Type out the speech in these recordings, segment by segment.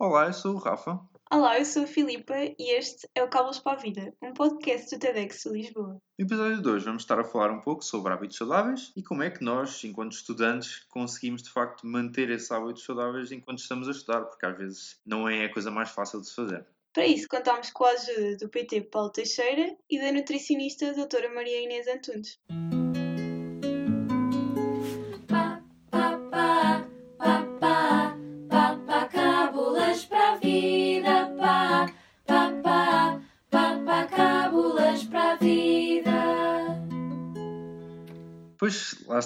Olá, eu sou o Rafa. Olá, eu sou a Filipa e este é o Cábulos para a Vida, um podcast do TEDx Lisboa. No episódio de hoje vamos estar a falar um pouco sobre hábitos saudáveis e como é que nós, enquanto estudantes, conseguimos de facto manter esses hábitos saudáveis enquanto estamos a estudar, porque às vezes não é a coisa mais fácil de se fazer. Para isso, contamos com a ajuda do PT Paulo Teixeira e da nutricionista doutora Maria Inês Antunes.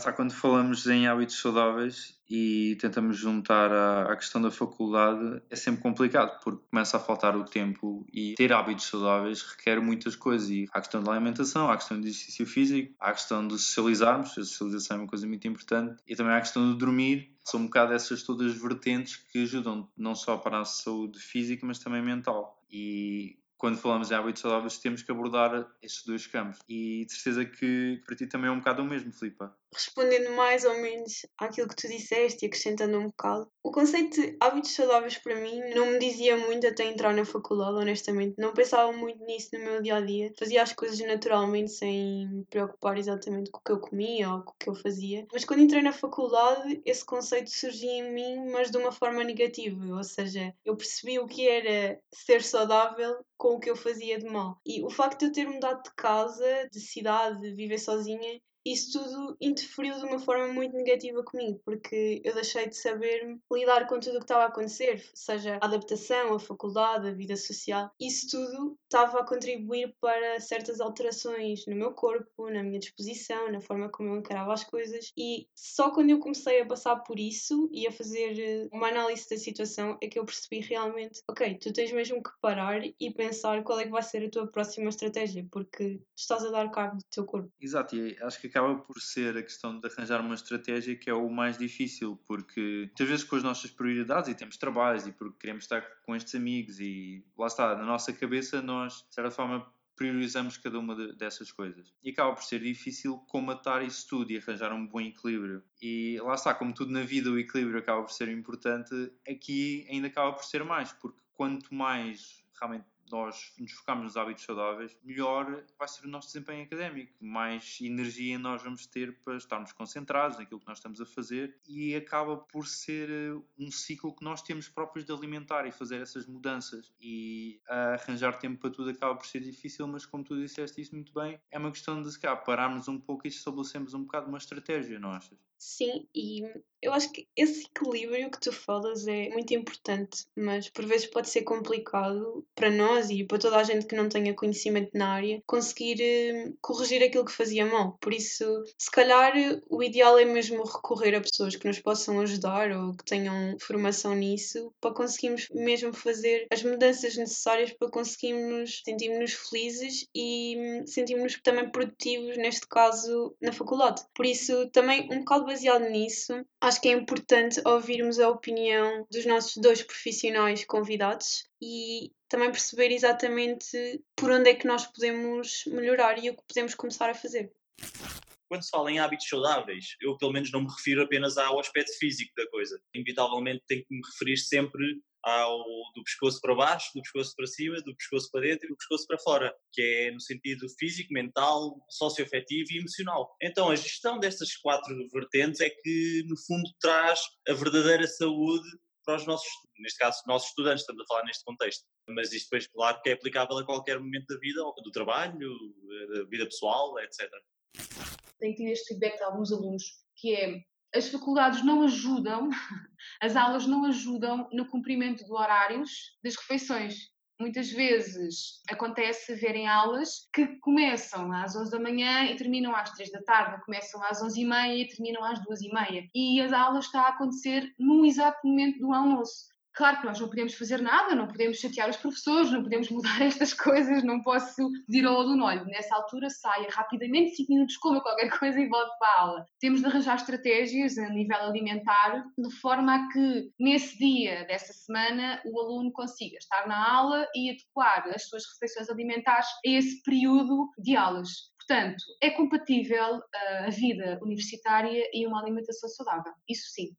Está, quando falamos em hábitos saudáveis e tentamos juntar à, questão da faculdade, é sempre complicado, porque começa a faltar o tempo e ter hábitos saudáveis requer muitas coisas. E há a questão da alimentação, há a questão do exercício físico, há a questão de socializarmos, a socialização é uma coisa muito importante, e também há a questão de dormir. São um bocado essas todas vertentes que ajudam não só para a saúde física, mas também mental. E quando falamos em hábitos saudáveis, temos que abordar esses dois campos. E de certeza que para ti também é um bocado o mesmo, Filipa. Respondendo mais ou menos àquilo que tu disseste e acrescentando um bocado, o conceito de hábitos saudáveis para mim não me dizia muito até entrar na faculdade, honestamente. Não pensava muito nisso no meu dia a dia. Fazia as coisas naturalmente sem me preocupar exatamente com o que eu comia ou com o que eu fazia. Mas quando entrei na faculdade, esse conceito surgia em mim, mas de uma forma negativa. Ou seja, eu percebi o que era ser saudável com o que eu fazia de mal. E o facto de eu ter mudado de casa, de cidade, de viver sozinha, isso tudo interferiu de uma forma muito negativa comigo, porque eu deixei de saber lidar com tudo o que estava a acontecer, seja a adaptação, a faculdade, a vida social. Isso tudo estava a contribuir para certas alterações no meu corpo, na minha disposição, na forma como eu encarava as coisas. E só quando eu comecei a passar por isso e a fazer eh, uma análise da situação é que eu percebi realmente, ok, tu tens mesmo que parar e pensar qual é que vai ser a tua próxima estratégia, porque estás a dar cabo do teu corpo. Exato, e acho que acaba por ser a questão de arranjar uma estratégia que é o mais difícil, porque muitas vezes com as nossas prioridades e temos trabalhos e porque queremos estar com estes amigos e lá está, na nossa cabeça nós, de certa forma, priorizamos cada uma de- dessas coisas. E acaba por ser difícil comatar isso tudo e arranjar um bom equilíbrio. E lá está, como tudo na vida, o equilíbrio acaba por ser importante, aqui ainda acaba por ser mais, porque quanto mais realmente nós nos focarmos nos hábitos saudáveis, melhor vai ser o nosso desempenho académico, mais energia nós vamos ter para estarmos concentrados naquilo que nós estamos a fazer e acaba por ser eh, um ciclo que nós temos próprios de alimentar e fazer essas mudanças e arranjar tempo para tudo acaba por ser difícil, mas como tu disseste isso muito bem, é uma questão de se calhar pararmos um pouco e estabelecemos um bocado uma estratégia, não? Sim, e eu acho que esse equilíbrio que tu falas é muito importante, mas por vezes pode ser complicado para nós e para toda a gente que não tenha conhecimento na área conseguir eh, corrigir aquilo que fazia mal. Por isso, se calhar o ideal é mesmo recorrer a pessoas que nos possam ajudar ou que tenham formação nisso para conseguirmos mesmo fazer as mudanças necessárias para conseguirmos sentirmos felizes e hum, sentirmos também produtivos, neste caso, na faculdade. Por isso, também um bocado baseado nisso, acho que é importante ouvirmos a opinião dos nossos dois profissionais convidados e também perceber exatamente por onde é que nós podemos melhorar e o que podemos começar a fazer. quando se fala em hábitos saudáveis, eu pelo menos não me refiro apenas ao aspecto físico da coisa. Inevitavelmente tenho que me referir sempre ao do pescoço para baixo, do pescoço para cima, do pescoço para dentro e do pescoço para fora, que é no sentido físico, mental, socioafetivo e emocional. Então a gestão destas quatro vertentes é que no fundo traz a verdadeira saúde para os nossos, neste caso, nossos estudantes, estamos a falar neste contexto. Mas isto depois, claro, que é aplicável a qualquer momento da vida, do trabalho, da vida pessoal, etc. tenho tido este feedback de alguns alunos, que é as faculdades não ajudam, as aulas não ajudam no cumprimento de horários das refeições. Muitas vezes acontece verem aulas que começam às 11 da manhã e terminam às 3 da tarde, começam às 11 e meia e terminam às 2 e meia. E a aula está a acontecer no exato momento do almoço. Claro que nós não podemos fazer nada, não podemos chatear os professores, não podemos mudar estas coisas, não posso dizer ao aluno, olha, nessa altura saia rapidamente, 5 minutos, coma qualquer coisa e volte para a aula. Temos de arranjar estratégias a nível alimentar, de forma a que nesse dia dessa semana o aluno consiga estar na aula e adequar as suas refeições alimentares a esse período de aulas. Portanto, é compatível uh, a vida universitária e uma alimentação saudável. Isso sim.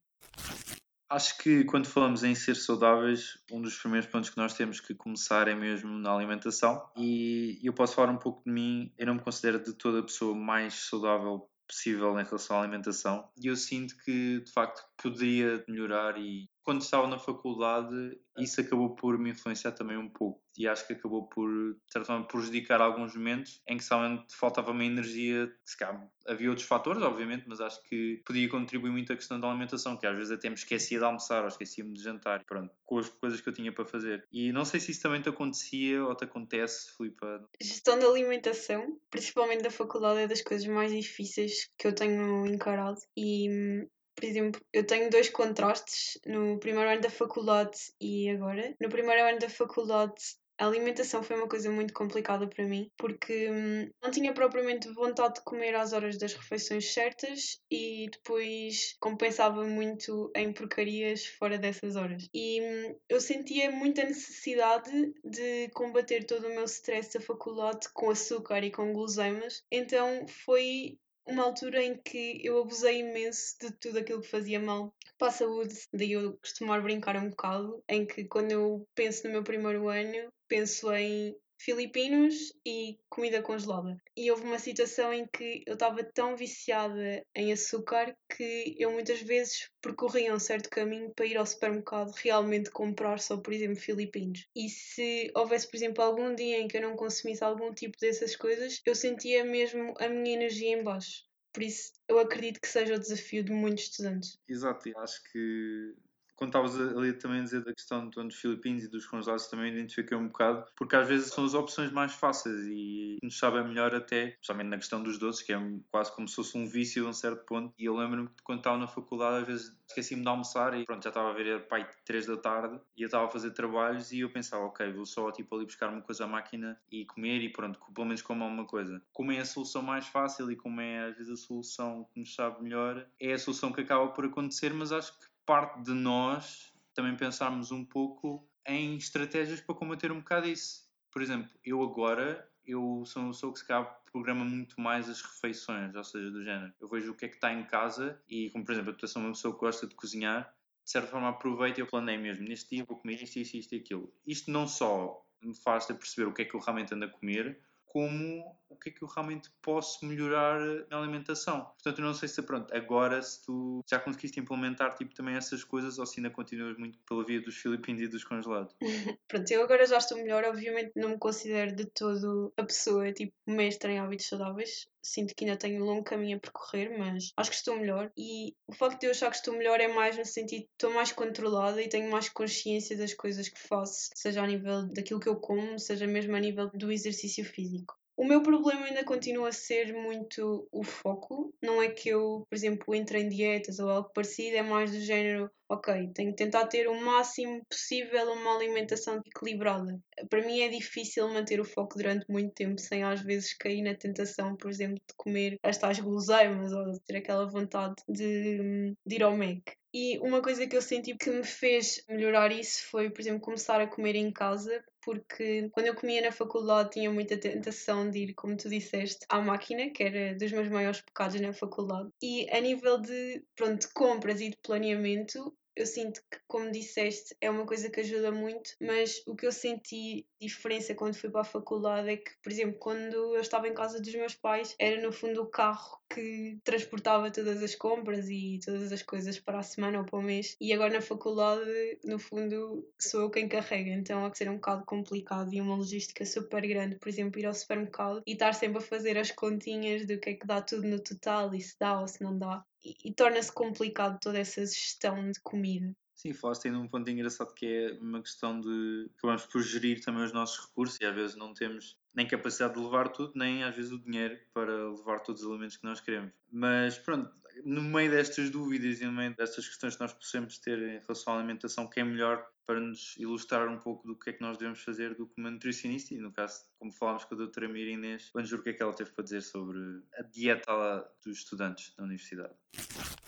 Acho que quando falamos em ser saudáveis, um dos primeiros pontos que nós temos que começar é mesmo na alimentação. E eu posso falar um pouco de mim, eu não me considero de toda a pessoa mais saudável possível em relação à alimentação e eu sinto que de facto poderia melhorar e quando estava na faculdade isso acabou por me influenciar também um pouco. E acho que acabou por de certa forma prejudicar alguns momentos em que somente faltava-me energia se calhar havia outros fatores obviamente mas acho que podia contribuir muito a questão da alimentação que às vezes até me esquecia de almoçar ou esquecia-me de jantar pronto, com as coisas que eu tinha para fazer. E não sei se isso também te acontecia ou te acontece Filipa Gestão da alimentação, principalmente da faculdade, é das coisas mais difíceis que eu tenho encarado. E, hum, por exemplo, eu tenho dois contrastes no primeiro ano da faculdade e agora. No primeiro ano da faculdade, a alimentação foi uma coisa muito complicada para mim, porque hum, não tinha propriamente vontade de comer às horas das refeições certas e depois compensava muito em porcarias fora dessas horas. E hum, eu sentia muita necessidade de combater todo o meu stress da faculdade com açúcar e com guloseimas, então foi uma altura em que eu abusei imenso de tudo aquilo que fazia mal para a saúde. Daí eu costumar brincar um bocado, em que quando eu penso no meu primeiro ano, penso em filipinos e comida congelada. E houve uma situação em que eu estava tão viciada em açúcar que eu muitas vezes percorria um certo caminho para ir ao supermercado realmente comprar só, por exemplo, filipinos. E se houvesse, por exemplo, algum dia em que eu não consumisse algum tipo dessas coisas, eu sentia mesmo a minha energia em baixo. Por isso, eu acredito que seja o desafio de muitos estudantes. Exato, e acho que quando estavas ali também a dizer da questão dos filipinos e dos congelados, também identifiquei um bocado, porque às vezes são as opções mais fáceis e nos sabem melhor até, especialmente na questão dos doces, que é quase como se fosse um vício a um certo ponto. E eu lembro-me que quando estava na faculdade, às vezes esqueci-me de almoçar e pronto, já estava a ver pai 3 da tarde e eu estava a fazer trabalhos e eu pensava, ok, vou só tipo ali buscar uma coisa à máquina e comer e pronto, pelo menos como alguma coisa. Como é a solução mais fácil e como é às vezes a solução que nos sabe melhor, é a solução que acaba por acontecer, mas acho que parte de nós também pensarmos um pouco em estratégias para combater um bocado isso. Por exemplo, eu agora eu sou uma pessoa que se calhar programa muito mais as refeições, ou seja, do género. Eu vejo o que é que está em casa e, como por exemplo, eu sou uma pessoa que gosta de cozinhar, de certa forma aproveito e eu planeio mesmo. Neste dia vou comer isto, isto, isto e aquilo. Isto não só me faz perceber o que é que eu realmente ando a comer, como o que é que eu realmente posso melhorar na alimentação. Portanto, eu não sei se, pronto, agora se tu já conseguiste implementar tipo, também essas coisas ou se ainda continuas muito pela via dos filipinos e dos congelados. Pronto, eu agora já estou melhor, obviamente não me considero de todo a pessoa tipo mestra em hábitos saudáveis. Sinto que ainda tenho um longo caminho a percorrer, mas acho que estou melhor. E o facto de eu achar que estou melhor é mais no sentido de estou mais controlada e tenho mais consciência das coisas que faço, seja a nível daquilo que eu como, seja mesmo a nível do exercício físico. O meu problema ainda continua a ser muito o foco. Não é que eu, por exemplo, entre em dietas ou algo parecido, é mais do género, ok, tenho que tentar ter o máximo possível uma alimentação equilibrada. Para mim é difícil manter o foco durante muito tempo sem às vezes cair na tentação, por exemplo, de comer as tais guloseimas ou de ter aquela vontade de, de ir ao Mac. E uma coisa que eu senti que me fez melhorar isso foi, por exemplo, começar a comer em casa, porque quando eu comia na faculdade tinha muita tentação de ir, como tu disseste, à máquina, que era dos meus maiores pecados na faculdade. E a nível de, pronto, de compras e de planeamento, eu sinto que, como disseste, é uma coisa que ajuda muito, mas o que eu senti diferença quando fui para a faculdade é que, por exemplo, quando eu estava em casa dos meus pais, era no fundo o carro que transportava todas as compras e todas as coisas para a semana ou para o mês, e agora na faculdade, no fundo, sou eu quem carrega, então é que ser um bocado complicado e uma logística super grande, por exemplo, ir ao supermercado e estar sempre a fazer as continhas do que é que dá tudo no total e se dá ou se não dá e, torna-se complicado toda essa gestão de comida. Sim, falaste ainda um ponto engraçado que é uma questão de acabamos por gerir também os nossos recursos e às vezes não temos nem capacidade de levar tudo, nem às vezes o dinheiro para levar todos os elementos que nós queremos. Mas pronto, no meio destas dúvidas e no meio destas questões que nós possamos ter em relação à alimentação, que é melhor para nos ilustrar um pouco do que é que nós devemos fazer do que uma nutricionista e no caso, como falámos com a doutora Mira Inês, vamos ver o que é que ela teve para dizer sobre a dieta dos estudantes da universidade.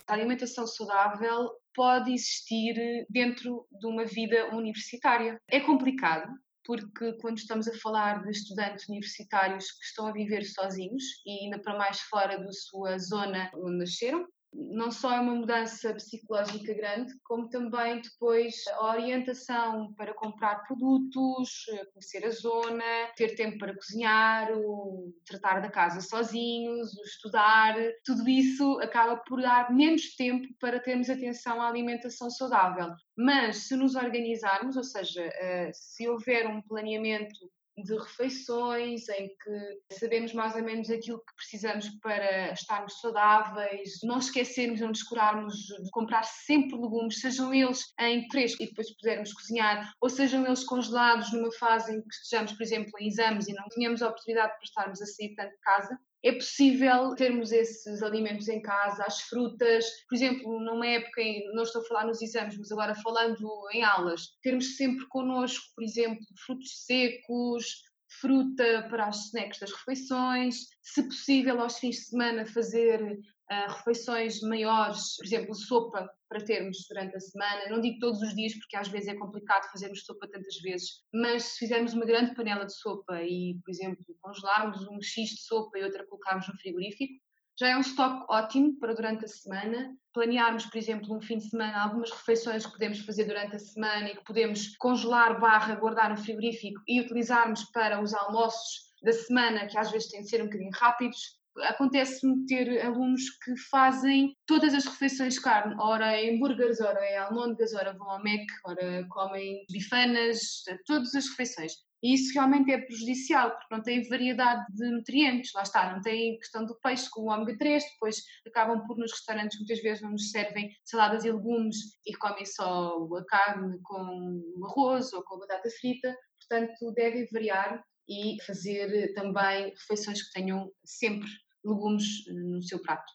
A alimentação saudável pode existir dentro de uma vida universitária. É complicado, porque quando estamos a falar de estudantes universitários que estão a viver sozinhos e ainda para mais fora da sua zona onde nasceram, não só é uma mudança psicológica grande, como também depois a orientação para comprar produtos, conhecer a zona, ter tempo para cozinhar, o tratar da casa sozinhos, o estudar, tudo isso acaba por dar menos tempo para termos atenção à alimentação saudável. Mas se nos organizarmos, ou seja, eh, se houver um planeamento de refeições, em que sabemos mais ou menos aquilo que precisamos para estarmos saudáveis, não esquecermos, não descurarmos de comprar sempre legumes, sejam eles em fresco e depois pudermos cozinhar, ou sejam eles congelados numa fase em que estejamos, por exemplo, em exames e não tínhamos a oportunidade para estarmos a sair tanto de casa, é possível termos esses alimentos em casa, as frutas, por exemplo, numa época, em, não estou a falar nos exames, mas agora falando em aulas, termos sempre connosco, por exemplo, frutos secos, fruta para os snacks das refeições, se possível aos fins de semana fazer uh, refeições maiores, por exemplo, sopa para termos durante a semana. Não digo todos os dias, porque às vezes é complicado fazermos sopa tantas vezes, mas se fizermos uma grande panela de sopa e, por exemplo, congelarmos um X de sopa e outra colocarmos no frigorífico, já é um estoque ótimo para durante a semana. Planearmos, por exemplo, um fim de semana, algumas refeições que podemos fazer durante a semana e que podemos congelar barra guardar no frigorífico e utilizarmos para os almoços da semana, que às vezes têm de ser um bocadinho rápidos acontece-me ter alunos que fazem todas as refeições de carne, ora é hambúrgueres, ora é almôndegas, ora vão ao Mac, ora comem bifanas, todas as refeições. E isso realmente é prejudicial, porque não tem variedade de nutrientes, lá está, não tem questão do peixe com o ômega 3, depois acabam por nos restaurantes muitas vezes não nos servem saladas e legumes e comem só a carne com arroz ou com batata frita, portanto devem variar e fazer também refeições que tenham sempre legumes eh, no seu prato.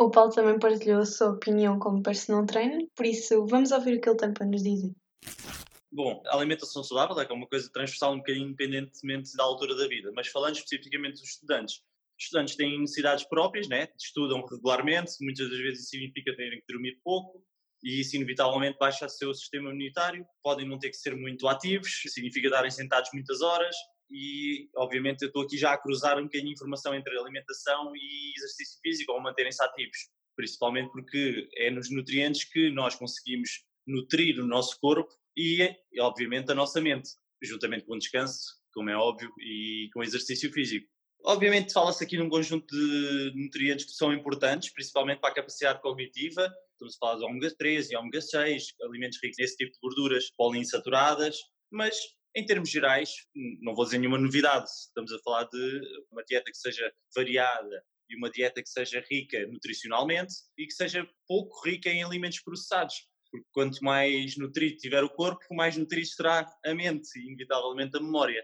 O Paulo também partilhou a sua opinião como personal trainer, por isso vamos ouvir o que ele tem para nos dizer. Bom, a alimentação saudável é uma coisa transversal um bocadinho independentemente da altura da vida, mas falando especificamente dos estudantes, os estudantes têm necessidades próprias, né? estudam regularmente, muitas das vezes isso significa terem que dormir pouco, e isso inevitavelmente baixa o seu sistema imunitário, podem não ter que ser muito ativos, significa darem sentados muitas horas, e obviamente eu estou aqui já a cruzar um bocadinho de informação entre alimentação e exercício físico ou manterem-se ativos, principalmente porque é nos nutrientes que nós conseguimos nutrir o nosso corpo e, obviamente, a nossa mente, juntamente com o descanso, como é óbvio, e com o exercício físico. Obviamente fala-se aqui num conjunto de nutrientes que são importantes, principalmente para a capacidade cognitiva, estamos a falar de ômega 3 e ômega 6, alimentos ricos nesse tipo de gorduras poliinsaturadas, mas em termos gerais, não vou dizer nenhuma novidade, estamos a falar de uma dieta que seja variada e uma dieta que seja rica nutricionalmente e que seja pouco rica em alimentos processados. Porque quanto mais nutrido tiver o corpo, mais nutrido será a mente e, inevitavelmente, a memória.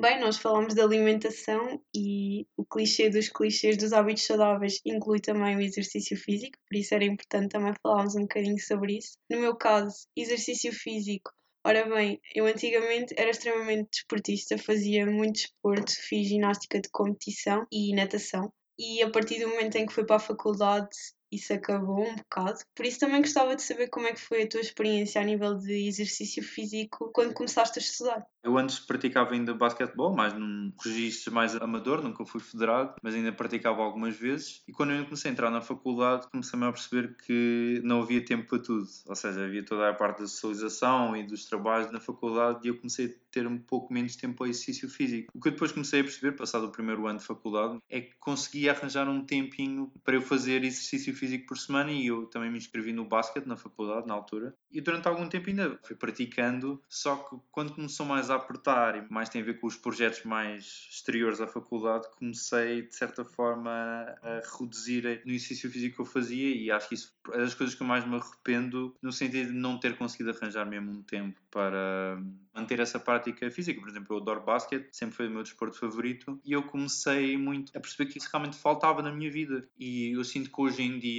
Bem, nós falamos de alimentação e o clichê dos clichês dos hábitos saudáveis inclui também o exercício físico, por isso era importante também falarmos um bocadinho sobre isso. No meu caso, exercício físico Ora bem, eu antigamente era extremamente desportista, fazia muito desporto, fiz ginástica de competição e natação. E a partir do momento em que fui para a faculdade isso acabou um bocado. Por isso também gostava de saber como é que foi a tua experiência a nível de exercício físico quando começaste a estudar. Eu antes praticava ainda basquetebol, mais num registro mais amador, nunca fui federado, mas ainda praticava algumas vezes. E quando eu comecei a entrar na faculdade, comecei a perceber que não havia tempo para tudo. Ou seja, havia toda a parte da socialização e dos trabalhos na faculdade e eu comecei a ter um pouco menos tempo ao exercício físico. O que eu depois comecei a perceber, passado o primeiro ano de faculdade, é que conseguia arranjar um tempinho para eu fazer exercício físico por semana e eu também me inscrevi no basquete na faculdade, na altura. E durante algum tempo ainda fui praticando, só que quando começou mais a apertar e mais tem a ver com os projetos mais exteriores à faculdade, comecei de certa forma a reduzir no exercício físico que eu fazia e acho que isso é das coisas que eu mais me arrependo no sentido de não ter conseguido arranjar mesmo um tempo para manter essa prática física. Por exemplo, eu adoro basquete, sempre foi o meu desporto favorito e eu comecei muito a perceber que isso realmente faltava na minha vida. E eu sinto que hoje em dia,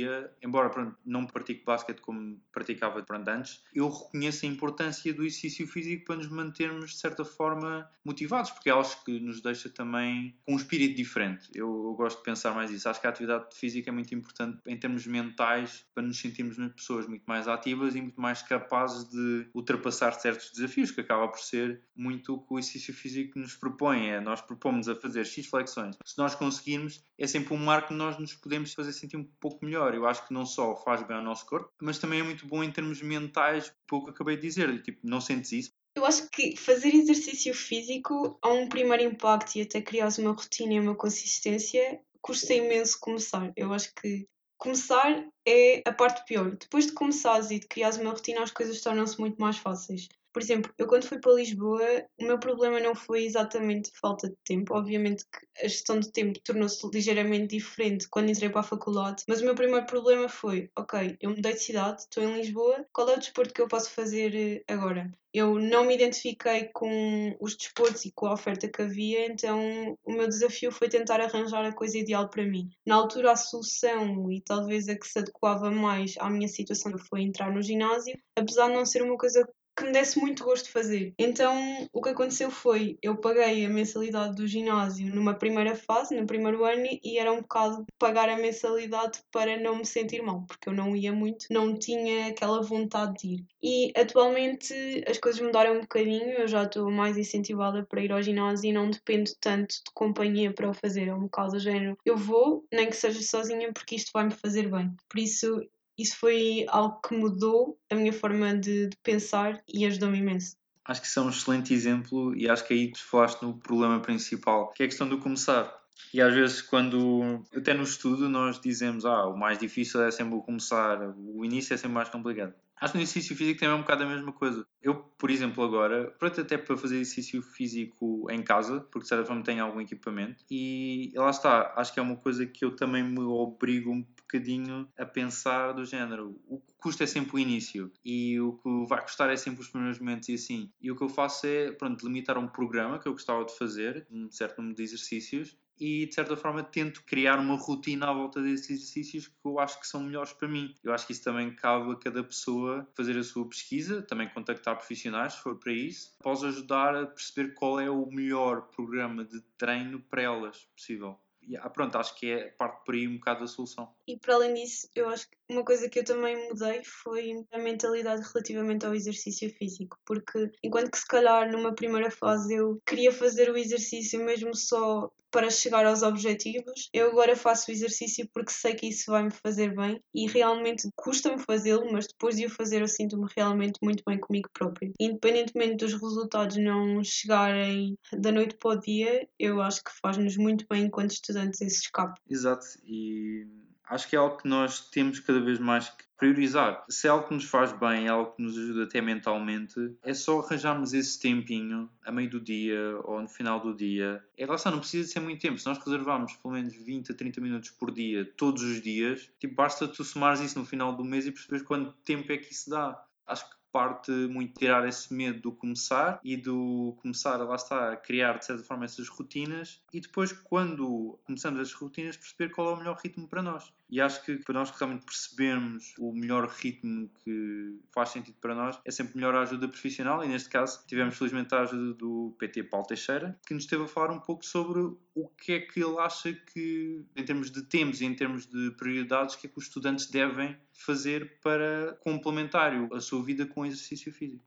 embora pronto, não pratico basquete como praticava pronto, antes, eu reconheço a importância do exercício físico para nos mantermos, de certa forma motivados, porque é algo que nos deixa também com um espírito diferente. Eu, eu, gosto de pensar mais isso. Acho que a atividade física é muito importante em termos mentais para nos sentirmos pessoas muito mais ativas e muito mais capazes de ultrapassar certos desafios, que acaba por ser muito o que o exercício físico nos propõe. É, nós propomos a fazer X flexões. Se nós conseguirmos, é sempre um marco que nós nos podemos fazer sentir um pouco melhor. Eu acho que não só faz bem ao nosso corpo, mas também é muito bom em termos mentais, pouco acabei de dizer. Tipo, não sentes isso? Eu acho que fazer exercício físico há um primeiro impacto e até criar uma rotina e uma consistência custa imenso começar. Eu acho que começar é a parte pior. Depois de começares e de criares uma rotina, as coisas tornam-se muito mais fáceis. Por exemplo, eu quando fui para Lisboa, o meu problema não foi exatamente falta de tempo. Obviamente que a gestão de tempo tornou-se ligeiramente diferente quando entrei para a faculdade, mas o meu primeiro problema foi: ok, eu mudei de cidade, estou em Lisboa, qual é o desporto que eu posso fazer eh, agora? Eu não me identifiquei com os desportos e com a oferta que havia, então o meu desafio foi tentar arranjar a coisa ideal para mim. Na altura, a solução e talvez a que se adequava mais à minha situação foi entrar no ginásio, apesar de não ser uma coisa que me desse muito gosto de fazer. Então, o que aconteceu foi, eu paguei a mensalidade do ginásio numa primeira fase, no primeiro ano, e era um bocado pagar a mensalidade para não me sentir mal, porque eu não ia muito, não tinha aquela vontade de ir. E atualmente as coisas mudaram um bocadinho, eu já estou mais incentivada para ir ao ginásio e não dependo tanto de companhia para o fazer. É um bocado do género, eu vou, nem que seja sozinha, porque isto vai me fazer bem. Por isso, isso foi algo que mudou a minha forma de, de pensar e ajudou-me imenso. Acho que isso é um excelente exemplo e acho que aí tu falaste no problema principal, que é a questão do começar. E às vezes, quando até no estudo, nós dizemos: Ah, o mais difícil é sempre o começar, o início é sempre mais complicado. Acho que no exercício físico também é um bocado a mesma coisa. Eu, por exemplo, agora, pronto até para fazer exercício físico em casa, porque de certa forma tenho algum equipamento, e lá está, acho que é uma coisa que eu também me obrigo um bocadinho a pensar do género. O que custa é sempre o início e o que vai custar é sempre os primeiros momentos e assim. E o que eu faço é, pronto, limitar um programa que eu gostava de fazer, um certo número de exercícios, e de certa forma tento criar uma rotina à volta desses exercícios que eu acho que são melhores para mim. Eu acho que isso também cabe a cada pessoa fazer a sua pesquisa, também contactar profissionais se for para isso, após ajudar a perceber qual é o melhor programa de treino para elas possível. E, ah, pronto, acho que é parte por aí um bocado da solução. E para além disso, eu acho que uma coisa que eu também mudei foi a mentalidade relativamente ao exercício físico, porque enquanto que se calhar numa primeira fase eu queria fazer o exercício mesmo só para chegar aos objetivos. Eu agora faço o exercício porque sei que isso vai me fazer bem e realmente custa-me fazê-lo, mas depois de o fazer eu sinto-me realmente muito bem comigo próprio. Independentemente dos resultados não chegarem da noite para o dia, eu acho que faz-nos muito bem enquanto estudantes esse escape. Exato, e acho que é algo que nós temos cada vez mais que priorizar. Se é algo que nos faz bem, é algo que nos ajuda até mentalmente, é só arranjarmos esse tempinho a meio do dia ou no final do dia. É lá está, não precisa de ser muito tempo. Se nós reservarmos pelo menos 20 a 30 minutos por dia, todos os dias, tipo, basta tu somares isso no final do mês e perceberes quanto tempo é que isso dá. Acho que parte muito tirar esse medo do começar e do começar, lá está, a criar de certa forma essas rotinas e depois, quando começamos essas rotinas, perceber qual é o melhor ritmo para nós. E acho que para nós realmente percebermos o melhor ritmo que faz sentido para nós, é sempre melhor a ajuda profissional. E neste caso, tivemos felizmente a ajuda do PT Paulo Teixeira, que nos esteve a falar um pouco sobre o que é que ele acha que, em termos de tempos e em termos de prioridades, que é que os estudantes devem fazer para complementar a sua vida com o exercício físico.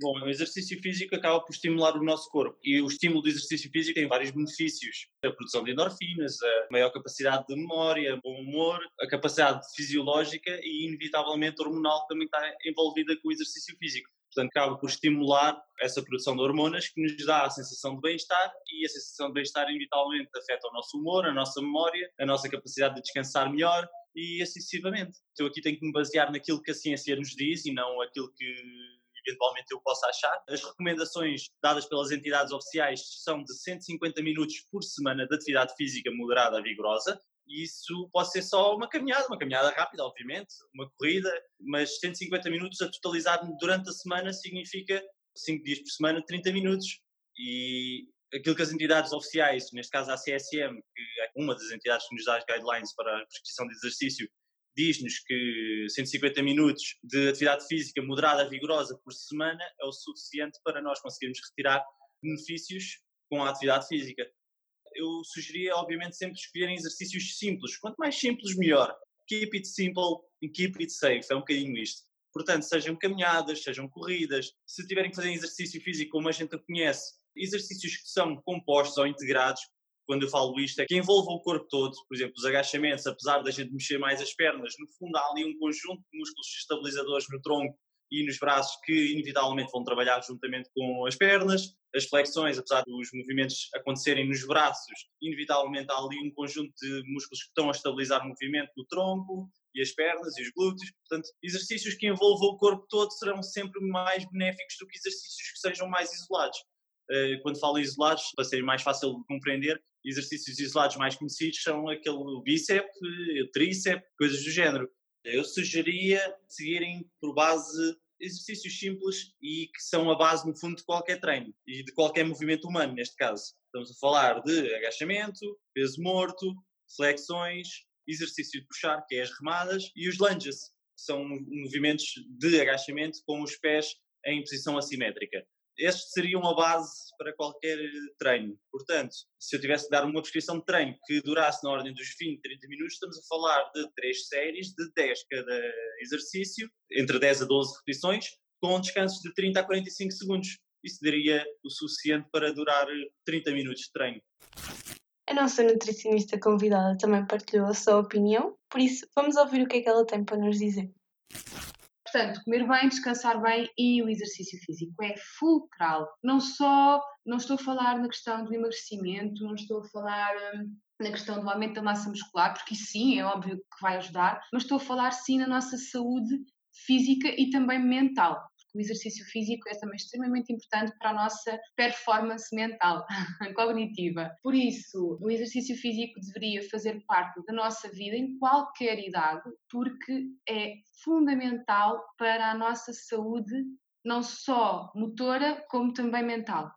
Bom, o exercício físico acaba por estimular o nosso corpo e o estímulo do exercício físico tem vários benefícios. A produção de endorfinas, a maior capacidade de memória, bom humor, a capacidade fisiológica e, inevitavelmente, hormonal também está envolvida com o exercício físico. Portanto, acaba por estimular essa produção de hormonas que nos dá a sensação de bem-estar e a sensação de bem-estar, inevitavelmente, afeta o nosso humor, a nossa memória, a nossa capacidade de descansar melhor e assim sucessivamente. Eu aqui tenho que me basear naquilo que a ciência nos diz e não aquilo que eventualmente eu possa achar. As recomendações dadas pelas entidades oficiais são de 150 minutos por semana de atividade física moderada a vigorosa. Isso pode ser só uma caminhada, uma caminhada rápida, obviamente, uma corrida, mas 150 minutos a totalizar durante a semana significa 5 dias por semana, 30 minutos. E aquilo que as entidades oficiais, neste caso a CSM, que é uma das entidades que nos dá as guidelines para a prescrição de exercício, diz-nos que 150 minutos de atividade física moderada, vigorosa por semana é o suficiente para nós conseguirmos retirar benefícios com a atividade física. Eu sugeria, obviamente, sempre escolherem exercícios simples. Quanto mais simples, melhor. Keep it simple and keep it safe. É um bocadinho isto. Portanto, sejam caminhadas, sejam corridas. Se tiverem que fazer exercício físico, como a gente conhece, exercícios que são compostos ou integrados, quando eu falo isto, é que envolvam o corpo todo, por exemplo, os agachamentos, apesar da gente mexer mais as pernas, no fundo há ali um conjunto de músculos estabilizadores no tronco e nos braços que inevitavelmente vão trabalhar juntamente com as pernas, as flexões, apesar dos movimentos acontecerem nos braços, inevitavelmente há ali um conjunto de músculos que estão a estabilizar o movimento do tronco e as pernas e os glúteos. Portanto, exercícios que envolvam o corpo todo serão sempre mais benéficos do que exercícios que sejam mais isolados. Eh, quando falo isolados, para ser mais fácil de compreender, exercícios isolados mais conhecidos são aquele bíceps, tríceps, coisas do género. Eu sugeria seguirem por base exercícios simples e que são a base, no fundo, de qualquer treino e de qualquer movimento humano, neste caso. Estamos a falar de agachamento, peso morto, flexões, exercício de puxar, que é as remadas, e os lunges, que são movimentos de agachamento com os pés em posição assimétrica estes seriam a base para qualquer treino. Portanto, se eu tivesse que dar uma prescrição de treino que durasse na ordem dos 20, 30 minutos, estamos a falar de três séries de 10 cada exercício, entre 10 a 12 repetições, com descansos de 30 a 45 segundos. Isso daria o suficiente para durar 30 minutos de treino. A nossa nutricionista convidada também partilhou a sua opinião, por isso vamos ouvir o que é que ela tem para nos dizer. Portanto, comer bem, descansar bem e o exercício físico é fulcral. Não só, não estou a falar na questão do emagrecimento, não estou a falar hum, na questão do aumento da massa muscular, porque sim, é óbvio que vai ajudar, mas estou a falar sim na nossa saúde física e também mental o exercício físico é também extremamente importante para a nossa performance mental, cognitiva. Por isso, o exercício físico deveria fazer parte da nossa vida em qualquer idade, porque é fundamental para a nossa saúde, não só motora, como também mental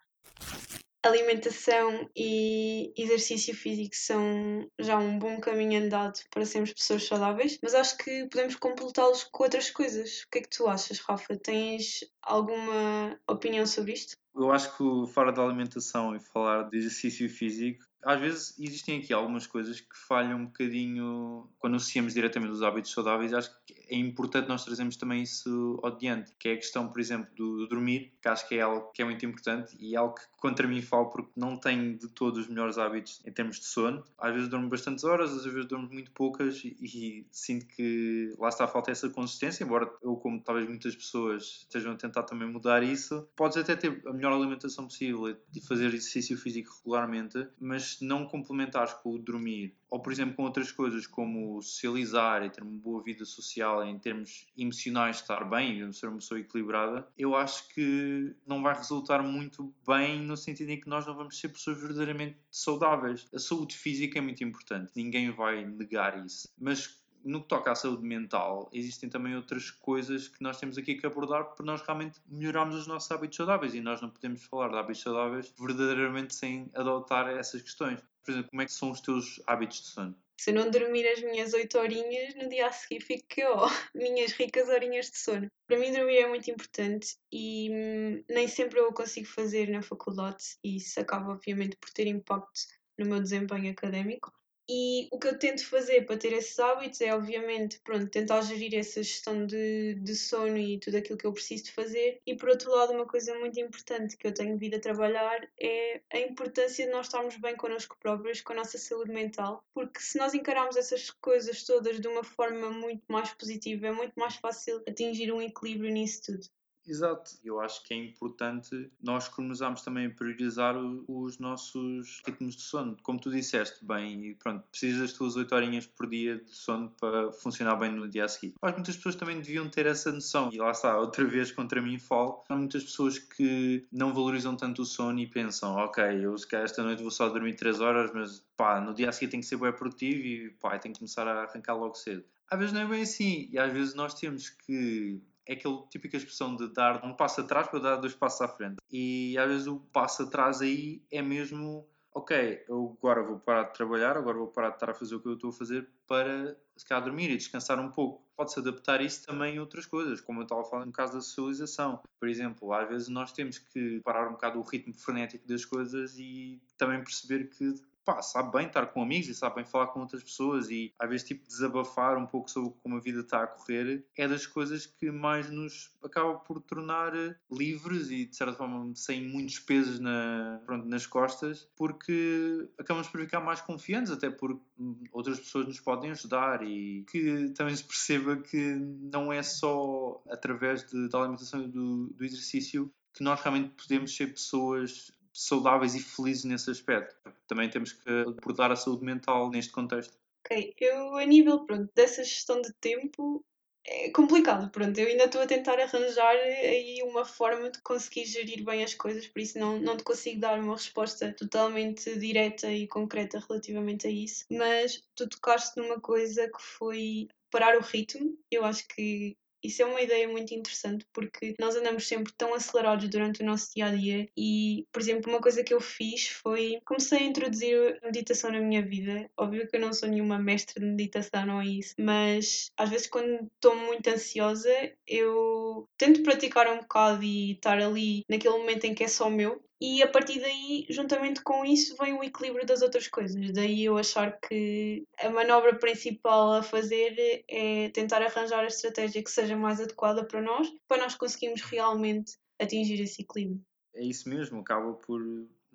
alimentação e exercício físico são já um bom caminho andado para sermos pessoas saudáveis, mas acho que podemos completá-los com outras coisas. O que é que tu achas, Rafa? Tens alguma opinião sobre isto? Eu acho que fora da alimentação e falar de exercício físico, às vezes existem aqui algumas coisas que falham um bocadinho quando associamos diretamente os hábitos saudáveis. Acho que é importante nós trazermos também isso ao diante, que é a questão, por exemplo, do, do, dormir, que acho que é algo que é muito importante e é algo que contra mim falo porque não tenho de todos os melhores hábitos em termos de sono. Às vezes durmo bastantes horas, às vezes durmo muito poucas e, e sinto que lá está a falta essa consistência, embora eu, como talvez muitas pessoas estejam a tentar também mudar isso, podes até ter a melhor alimentação possível e fazer exercício físico regularmente, mas não complementares com o dormir ou por exemplo com outras coisas como socializar e ter uma boa vida social em termos emocionais estar bem e ser uma pessoa equilibrada eu acho que não vai resultar muito bem no sentido em que nós não vamos ser pessoas verdadeiramente saudáveis. A saúde física é muito importante ninguém vai negar isso. Mas no que toca à saúde mental, existem também outras coisas que nós temos aqui que abordar para nós realmente melhorarmos os nossos hábitos saudáveis e nós não podemos falar de hábitos saudáveis verdadeiramente sem adotar essas questões por exemplo, como é que são os teus hábitos de sono? Se eu não dormir as minhas 8 horinhas, no dia a seguir fico oh, minhas ricas horinhas de sono. Para mim dormir é muito importante e hum, nem sempre eu consigo fazer na faculdade e isso acaba obviamente por ter impacto no meu desempenho académico. E o que eu tento fazer para ter esses hábitos é, obviamente, pronto, tentar gerir essa gestão de, de sono e tudo aquilo que eu preciso de fazer. E, por outro lado, uma coisa muito importante que eu tenho vindo a trabalhar é a importância de nós estarmos bem connosco próprios, com a nossa saúde mental. Porque se nós encararmos essas coisas todas de uma forma muito mais positiva, é muito mais fácil atingir um equilíbrio nisso tudo. Exato. Eu acho que é importante nós começarmos também a priorizar o, os nossos ritmos de sono. Como tu disseste bem, e pronto, precisas das tuas 8 horinhas por dia de sono para funcionar bem no dia a seguir. Mas muitas pessoas também deviam ter essa noção. E lá está, outra vez contra mim falo. Há muitas pessoas que não valorizam tanto o sono e pensam, ok, eu se calhar esta noite vou só dormir 3 horas, mas pá, no dia a seguir tenho que ser bem produtivo e pá, tenho que começar a arrancar logo cedo. Às vezes não é bem assim. E às vezes nós temos que é aquela típica expressão de dar um passo atrás para dar dois passos à frente. E às vezes o passo atrás aí é mesmo ok, eu agora vou parar de trabalhar, agora vou parar de estar a fazer o que eu estou a fazer para se calhar dormir e descansar um pouco. Pode-se adaptar isso também a outras coisas, como eu estava a falar no caso da socialização. Por exemplo, às vezes nós temos que parar um bocado o ritmo frenético das coisas e também perceber que pá, sabe bem estar com amigos e sabe bem falar com outras pessoas e às vezes tipo desabafar um pouco sobre como a vida está a correr é das coisas que mais nos acaba por tornar livres e de certa forma sem muitos pesos na, pronto, nas costas porque acabamos por ficar mais confiantes até porque outras pessoas nos podem ajudar e que também se perceba que não é só através de, da alimentação e do, do exercício que nós realmente podemos ser pessoas saudáveis e felizes nesse aspecto. Também temos que abordar a saúde mental neste contexto. Ok, eu a nível pronto, dessa gestão de tempo é complicado, pronto, eu ainda estou a tentar arranjar aí uma forma de conseguir gerir bem as coisas, por isso não, não te consigo dar uma resposta totalmente direta e concreta relativamente a isso, mas tu tocaste numa coisa que foi parar o ritmo, eu acho que isso é uma ideia muito interessante porque nós andamos sempre tão acelerados durante o nosso dia a dia e, por exemplo, uma coisa que eu fiz foi comecei a introduzir meditação na minha vida. Óbvio que eu não sou nenhuma mestre de meditação, não é isso, mas às vezes quando estou muito ansiosa eu tento praticar um bocado e estar ali naquele momento em que é só meu e a partir daí, juntamente com isso, vem o equilíbrio das outras coisas. Daí eu achar que a manobra principal a fazer é tentar arranjar a estratégia que seja mais adequada para nós, para nós conseguirmos realmente atingir esse equilíbrio. É isso mesmo, acaba por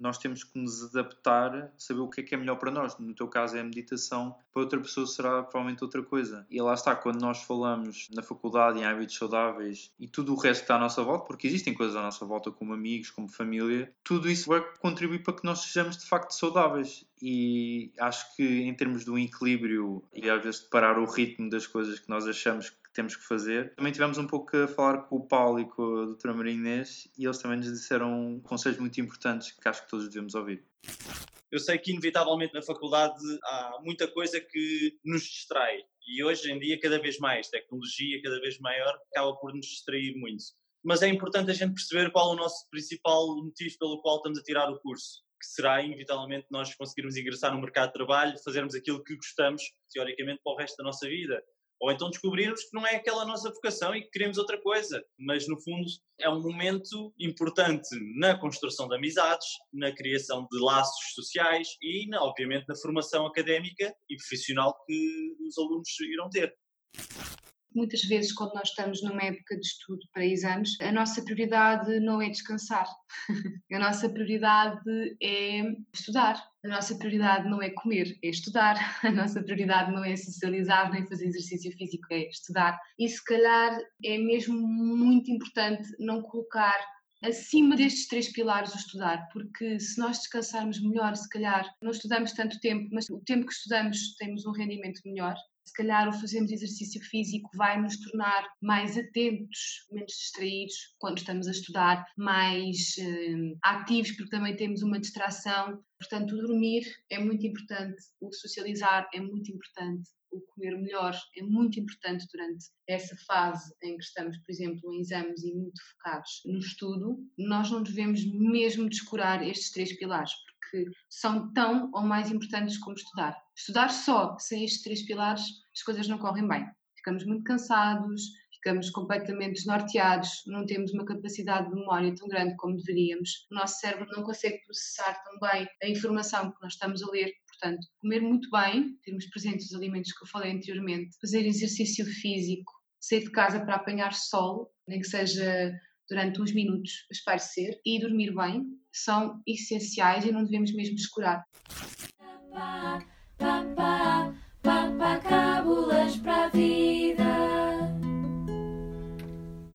nós temos que nos adaptar, saber o que é que é melhor para nós. No teu caso é a meditação, para outra pessoa será provavelmente outra coisa. E lá está, quando nós falamos na faculdade em hábitos saudáveis e tudo o resto que está à nossa volta, porque existem coisas à nossa volta como amigos, como família, tudo isso vai contribuir para que nós sejamos de facto saudáveis. E acho que em termos de um equilíbrio e às vezes de parar o ritmo das coisas que nós achamos temos que fazer. Também tivemos um pouco a falar com o Paulo e com a doutora Maria Inês e eles também nos disseram conselhos muito importantes que acho que todos devemos ouvir. Eu sei que inevitavelmente na faculdade há muita coisa que nos distrai e hoje em dia cada vez mais, tecnologia cada vez maior acaba por nos distrair muito. Mas é importante a gente perceber qual é o nosso principal motivo pelo qual estamos a tirar o curso que será inevitavelmente nós conseguirmos ingressar no mercado de trabalho, fazermos aquilo que gostamos, teoricamente, para o resto da nossa vida. Ou então descobrirmos que não é aquela nossa vocação e que queremos outra coisa. Mas, no fundo, é um momento importante na construção de amizades, na criação de laços sociais e, obviamente, na formação académica e profissional que os alunos irão ter. Muitas vezes, quando nós estamos numa época de estudo para exames, a nossa prioridade não é descansar. a nossa prioridade é estudar. A nossa prioridade não é comer, é estudar. A nossa prioridade não é socializar nem fazer exercício físico, é estudar. E se calhar é mesmo muito importante não colocar acima destes três pilares o estudar, porque se nós descansarmos melhor, se calhar não estudamos tanto tempo, mas o tempo que estudamos temos um rendimento melhor se calhar o fazermos exercício físico vai nos tornar mais atentos, menos distraídos quando estamos a estudar, mais uh, ativos porque também temos uma distração. Portanto, o dormir é muito importante, o socializar é muito importante, o comer melhor é muito importante durante essa fase em que estamos, por exemplo, em exames e muito focados no estudo. Nós não devemos mesmo descurar estes três pilares, que são tão ou mais importantes como estudar. Estudar só, sem estes três pilares, as coisas não correm bem. Ficamos muito cansados, ficamos completamente desnorteados, não temos uma capacidade de memória tão grande como deveríamos. O nosso cérebro não consegue processar tão bem a informação que nós estamos a ler. Portanto, comer muito bem, termos presentes os alimentos que eu falei anteriormente, fazer exercício físico, sair de casa para apanhar sol, nem que seja durante uns minutos a espairecer e dormir bem são essenciais e não devemos mesmo cábulas para a vida.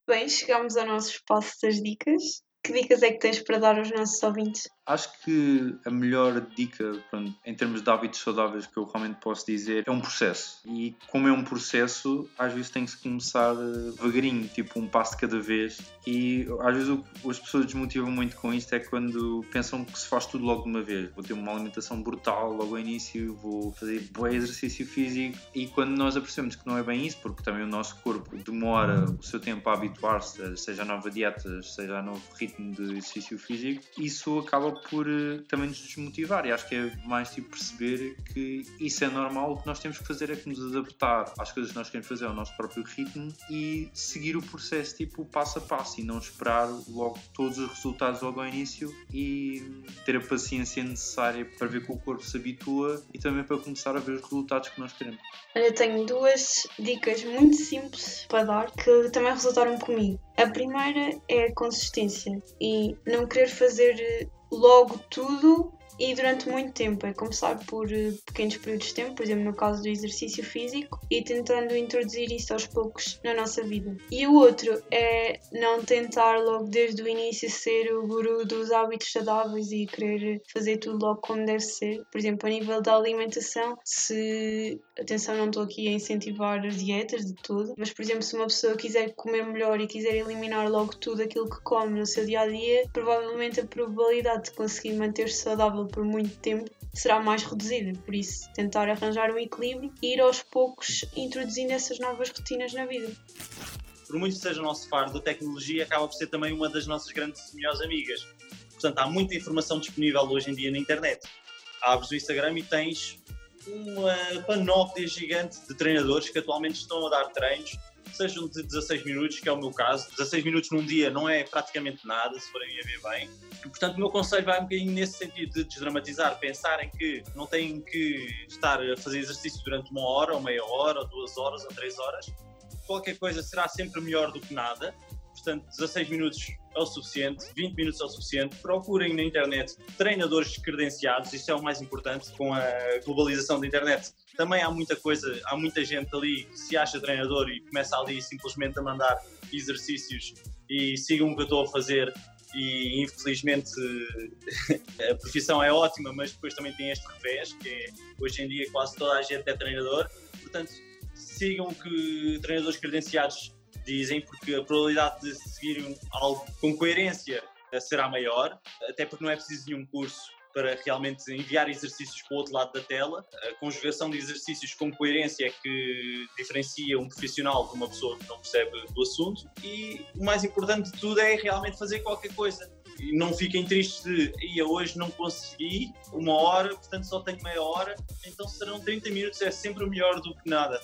Bem, chegamos ao nosso espaço das dicas. Que dicas é que tens para dar aos nossos ouvintes? Acho que a melhor dica, pronto, em termos de hábitos saudáveis que eu realmente posso dizer, é um processo. E como é um processo, às vezes tem que se começar eh, devagarinho, tipo um passo de cada vez. E às vezes o as pessoas desmotivam muito com isto é quando pensam que se faz tudo logo de uma vez. Vou ter uma alimentação brutal logo ao início, vou fazer bom exercício físico. E quando nós apercebemos que não é bem isso, porque também o nosso corpo demora o seu tempo a habituar-se, seja a nova dieta, seja a novo ritmo de exercício físico, isso acaba por eh, também nos desmotivar e acho que é mais tipo perceber que isso é normal, o que nós temos que fazer é que nos adaptar às coisas que nós queremos fazer ao nosso próprio ritmo e seguir o processo tipo passo a passo e não esperar logo todos os resultados logo ao início e ter a paciência necessária para ver que o corpo se habitua e também para começar a ver os resultados que nós queremos. Olha, tenho duas dicas muito simples para dar que também resultaram comigo. A primeira é a consistência e não querer fazer logo tudo e durante muito tempo. É começar por eh, pequenos períodos de tempo, por exemplo, no caso do exercício físico, e tentando introduzir isso aos poucos na nossa vida. E o outro é não tentar logo desde o início ser o guru dos hábitos saudáveis e querer fazer tudo logo como deve ser. Por exemplo, a nível da alimentação, se. Atenção, não estou aqui a incentivar as dietas de tudo, mas por exemplo, se uma pessoa quiser comer melhor e quiser eliminar logo tudo aquilo que come no seu dia a dia, provavelmente a probabilidade de conseguir manter-se saudável por muito tempo será mais reduzida. Por isso, tentar arranjar um equilíbrio e ir aos poucos introduzindo essas novas rotinas na vida. Por muito que seja o nosso fardo, a tecnologia acaba por ser também uma das nossas grandes e melhores amigas. Portanto, há muita informação disponível hoje em dia na internet. Abres o Instagram e tens uma panóplia gigante de treinadores que atualmente estão a dar treinos, sejam de 16 minutos, que é o meu caso. 16 minutos num dia não é praticamente nada, se forem a ver bem. Portanto, o meu conselho vai um bocadinho nesse sentido de desdramatizar, pensarem que não têm que estar a fazer exercício durante uma hora, ou meia hora, ou duas horas, ou três horas. Qualquer coisa será sempre melhor do que nada. Portanto, 16 minutos é o suficiente, 20 minutos é o suficiente. Procurem na internet treinadores credenciados, isso é o mais importante com a globalização da internet. Também há muita coisa, há muita gente ali que se acha treinador e começa ali simplesmente a mandar exercícios e sigam o que eu estou a fazer e infelizmente a profissão é ótima, mas depois também tem este revés, que é hoje em dia quase toda a gente é treinador, portanto sigam que treinadores credenciados dizem, porque a probabilidade de seguirem algo com coerência será maior, até porque não é preciso nenhum curso para realmente enviar exercícios para o outro lado da tela. A conjugação de exercícios com coerência é que diferencia um profissional de uma pessoa que não percebe do assunto. E o mais importante de tudo é realmente fazer qualquer coisa. E não fiquem tristes de ia hoje não consegui uma hora, portanto só tenho meia hora, então serão 30 minutos, é sempre melhor do que nada.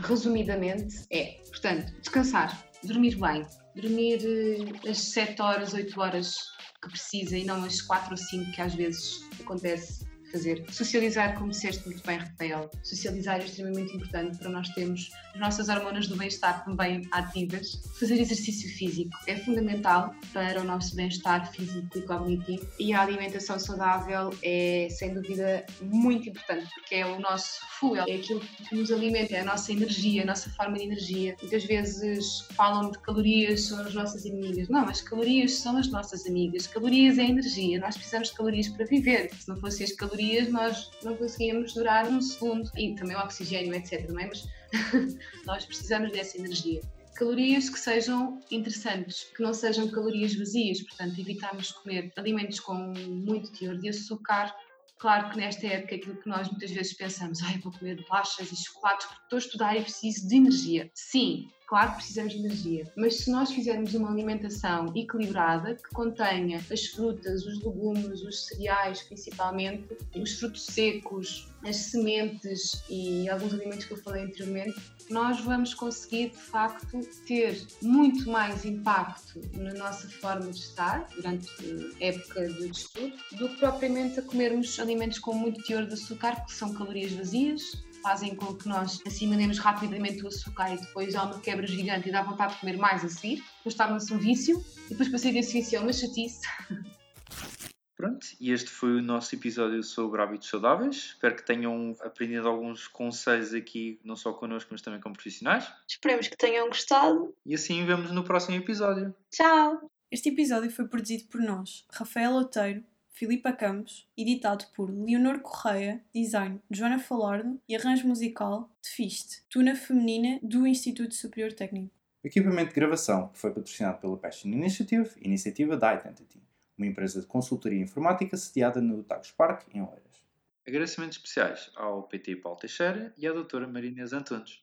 Resumidamente, é, portanto, descansar, dormir bem, dormir eh, as 7 horas, 8 horas que precisa e não as 4 ou 5 que às vezes acontece fazer. Socializar, como disseste muito bem, Rafael, socializar é extremamente importante para nós termos as nossas hormonas do bem-estar também ativas. Fazer exercício físico é fundamental para o nosso bem-estar físico e cognitivo e a alimentação saudável é, sem dúvida, muito importante porque é o nosso fuel, é aquilo que nos alimenta, é a nossa energia, a nossa forma de energia. Muitas vezes falam de calorias são as nossas inimigas. Não, as calorias são as nossas amigas. Calorias é energia. Nós precisamos de calorias para viver. Se não fossem as calorias, nós não conseguíamos durar um segundo. E também o oxigênio, etc. Não é? Mas nós precisamos dessa energia. Calorias que sejam interessantes, que não sejam calorias vazias, portanto, evitarmos comer alimentos com muito teor de açúcar. Claro que nesta época aquilo que nós muitas vezes pensamos, ai, vou comer bolachas e chocolates porque estou a estudar e preciso de energia. Sim, claro que precisamos de energia, mas se nós fizermos uma alimentação equilibrada que contenha as frutas, os legumes, os cereais principalmente, os frutos secos, as sementes e alguns alimentos que eu falei anteriormente, nós vamos conseguir de facto ter muito mais impacto na nossa forma de estar durante a época de estudo do que propriamente a comermos alimentos com muito teor de açúcar, que são calorias vazias, fazem com que nós assimilemos rapidamente o açúcar e depois há uma quebra gigante e dá vontade de comer mais a seguir, depois torna-se um vício e depois para sair desse vício é uma chatice. Pronto, e este foi o nosso episódio sobre hábitos saudáveis. Espero que tenham aprendido alguns conselhos aqui, não só connosco, mas também com profissionais. Esperemos que tenham gostado. E assim vemos no próximo episódio. Tchau! Este episódio foi produzido por nós, Rafael Oteiro, Filipa Campos, editado por Leonor Correia, design Joana Falardo e arranjo musical de Fiste, tuna feminina do Instituto Superior Técnico. O equipamento de gravação que foi patrocinado pela Passion Initiative, iniciativa da Identity, uma empresa de consultoria informática sediada no Tagus Park, em Oeiras. Agradecimentos especiais ao PT Paulo Teixeira e à doutora Marinês Antunes.